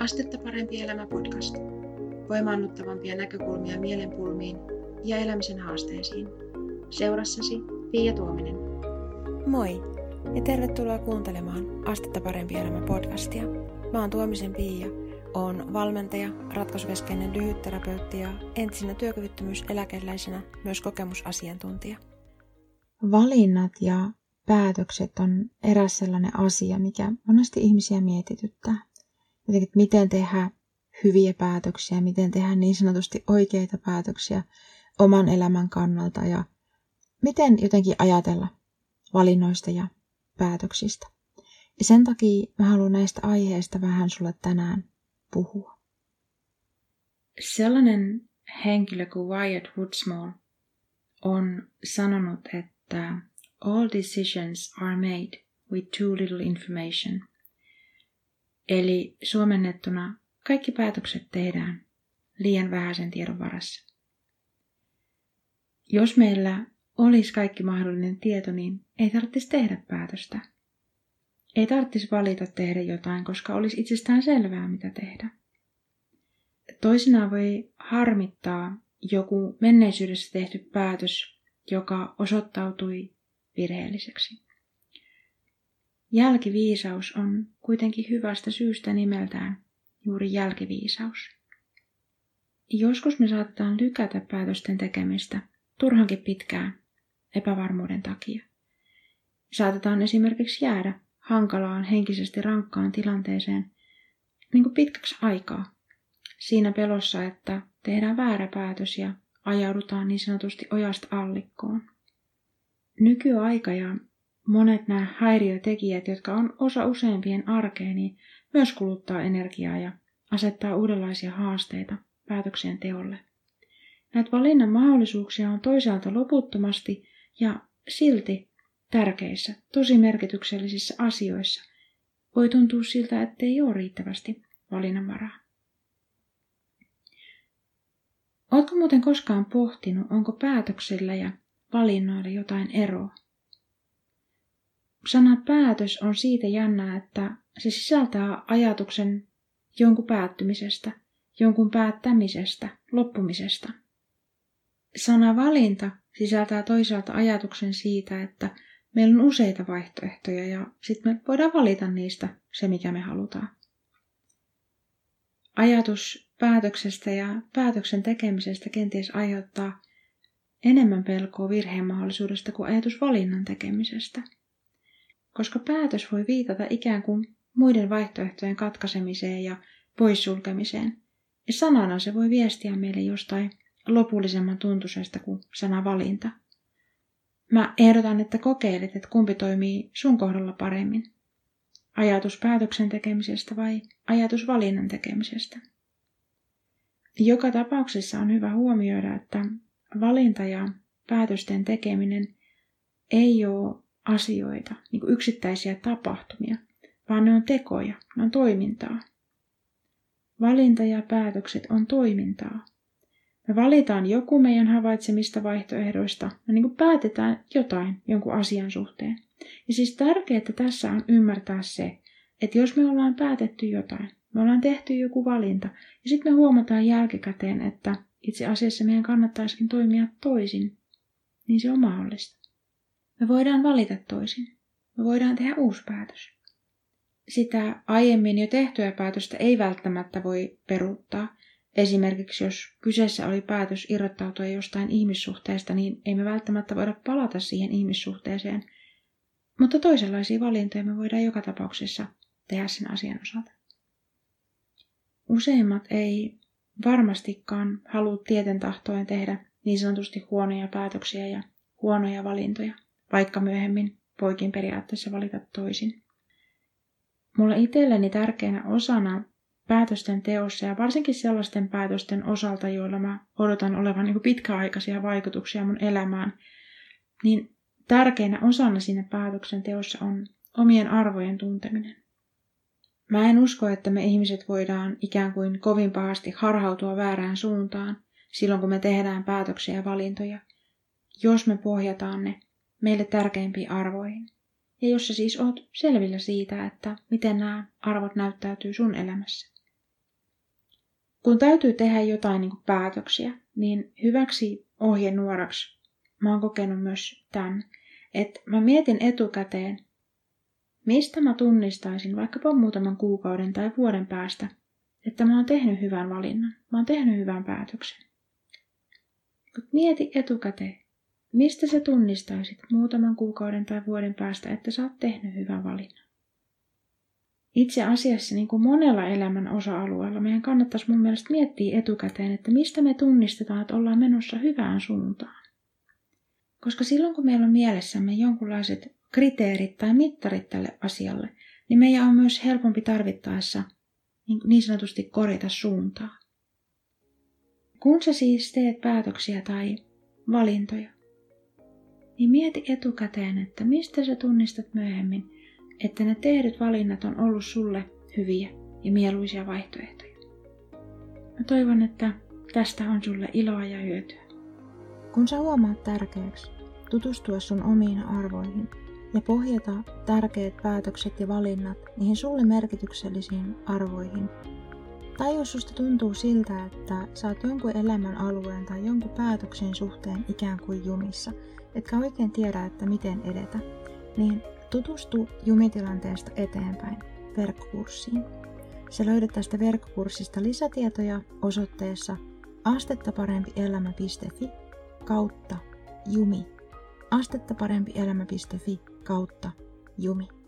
Astetta parempi elämä podcast. Voimaannuttavampia näkökulmia mielenpulmiin ja elämisen haasteisiin. Seurassasi Pia Tuominen. Moi ja tervetuloa kuuntelemaan Astetta parempi elämä podcastia. Mä oon Tuomisen Pia, oon valmentaja, ratkaisukeskeinen lyhytterapeutti ja entisenä työkyvyttömyyseläkeläisenä myös kokemusasiantuntija. Valinnat ja päätökset on eräs sellainen asia, mikä monesti ihmisiä mietityttää jotenkin, että miten tehdä hyviä päätöksiä, miten tehdä niin sanotusti oikeita päätöksiä oman elämän kannalta ja miten jotenkin ajatella valinnoista ja päätöksistä. Ja sen takia mä haluan näistä aiheista vähän sulle tänään puhua. Sellainen henkilö kuin Wyatt Woodsmore on sanonut, että all decisions are made with too little information. Eli suomennettuna kaikki päätökset tehdään liian vähäisen tiedon varassa. Jos meillä olisi kaikki mahdollinen tieto, niin ei tarvitsisi tehdä päätöstä. Ei tarvitsisi valita tehdä jotain, koska olisi itsestään selvää, mitä tehdä. Toisinaan voi harmittaa joku menneisyydessä tehty päätös, joka osoittautui virheelliseksi. Jälkiviisaus on kuitenkin hyvästä syystä nimeltään juuri jälkiviisaus. Joskus me saatetaan lykätä päätösten tekemistä turhankin pitkään epävarmuuden takia. Saatetaan esimerkiksi jäädä hankalaan henkisesti rankkaan tilanteeseen niin kuin pitkäksi aikaa. Siinä pelossa, että tehdään väärä päätös ja ajaudutaan niin sanotusti ojasta allikkoon. Nykyaika ja monet nämä häiriötekijät, jotka on osa useimpien arkea, niin myös kuluttaa energiaa ja asettaa uudenlaisia haasteita päätöksien teolle. Näitä valinnan mahdollisuuksia on toisaalta loputtomasti ja silti tärkeissä, tosi merkityksellisissä asioissa voi tuntua siltä, ettei ole riittävästi valinnanvaraa. Oletko muuten koskaan pohtinut, onko päätöksillä ja valinnoilla jotain eroa? Sana päätös on siitä jännää, että se sisältää ajatuksen jonkun päättymisestä, jonkun päättämisestä, loppumisesta. Sana valinta sisältää toisaalta ajatuksen siitä, että meillä on useita vaihtoehtoja ja sitten me voidaan valita niistä se, mikä me halutaan. Ajatus päätöksestä ja päätöksen tekemisestä kenties aiheuttaa enemmän pelkoa virheen mahdollisuudesta kuin ajatus valinnan tekemisestä – koska päätös voi viitata ikään kuin muiden vaihtoehtojen katkaisemiseen ja poissulkemiseen. Ja sanana se voi viestiä meille jostain lopullisemman tuntuisesta kuin sana valinta. Mä ehdotan, että kokeilet, että kumpi toimii sun kohdalla paremmin. Ajatus päätöksen tekemisestä vai ajatus valinnan tekemisestä. Joka tapauksessa on hyvä huomioida, että valinta ja päätösten tekeminen ei ole asioita, niin kuin yksittäisiä tapahtumia, vaan ne on tekoja, ne on toimintaa. Valinta ja päätökset on toimintaa. Me valitaan joku meidän havaitsemista vaihtoehdoista, me niin kuin päätetään jotain jonkun asian suhteen. Ja siis tärkeää tässä on ymmärtää se, että jos me ollaan päätetty jotain, me ollaan tehty joku valinta, ja sitten me huomataan jälkikäteen, että itse asiassa meidän kannattaisikin toimia toisin, niin se on mahdollista. Me voidaan valita toisin. Me voidaan tehdä uusi päätös. Sitä aiemmin jo tehtyä päätöstä ei välttämättä voi peruuttaa. Esimerkiksi jos kyseessä oli päätös irrottautua jostain ihmissuhteesta, niin ei me välttämättä voida palata siihen ihmissuhteeseen. Mutta toisenlaisia valintoja me voidaan joka tapauksessa tehdä sen asian osalta. Useimmat ei varmastikaan halua tieten tahtoen tehdä niin sanotusti huonoja päätöksiä ja huonoja valintoja vaikka myöhemmin voikin periaatteessa valita toisin. Mulle itselleni tärkeänä osana päätösten teossa ja varsinkin sellaisten päätösten osalta, joilla mä odotan olevan niin pitkäaikaisia vaikutuksia mun elämään, niin tärkeänä osana siinä päätöksen teossa on omien arvojen tunteminen. Mä en usko, että me ihmiset voidaan ikään kuin kovin pahasti harhautua väärään suuntaan silloin, kun me tehdään päätöksiä ja valintoja, jos me pohjataan ne meille tärkeimpiin arvoihin. Ja jos sä siis oot selvillä siitä, että miten nämä arvot näyttäytyy sun elämässä. kun täytyy tehdä jotain niin päätöksiä, niin hyväksi ohjenuoraksi mä oon kokenut myös tämän, että mä mietin etukäteen, mistä mä tunnistaisin vaikkapa muutaman kuukauden tai vuoden päästä, että mä oon tehnyt hyvän valinnan, mä oon tehnyt hyvän päätöksen. Mut mieti etukäteen, mistä sä tunnistaisit muutaman kuukauden tai vuoden päästä, että sä oot tehnyt hyvän valinnan. Itse asiassa niin kuin monella elämän osa-alueella meidän kannattaisi mun mielestä miettiä etukäteen, että mistä me tunnistetaan, että ollaan menossa hyvään suuntaan. Koska silloin kun meillä on mielessämme jonkunlaiset kriteerit tai mittarit tälle asialle, niin meidän on myös helpompi tarvittaessa niin, niin sanotusti korjata suuntaa. Kun sä siis teet päätöksiä tai valintoja, niin mieti etukäteen, että mistä sä tunnistat myöhemmin, että ne tehdyt valinnat on ollut sulle hyviä ja mieluisia vaihtoehtoja. Mä toivon, että tästä on sulle iloa ja hyötyä. Kun sä huomaat tärkeäksi tutustua sun omiin arvoihin ja pohjata tärkeät päätökset ja valinnat niihin sulle merkityksellisiin arvoihin, tai jos susta tuntuu siltä, että sä oot jonkun elämän alueen tai jonkun päätöksen suhteen ikään kuin jumissa, etkä oikein tiedä, että miten edetä, niin tutustu jumitilanteesta eteenpäin verkkokurssiin. Se löydät tästä verkkokurssista lisätietoja osoitteessa astettaparempielämä.fi kautta jumi. astettaparempielämä.fi kautta jumi.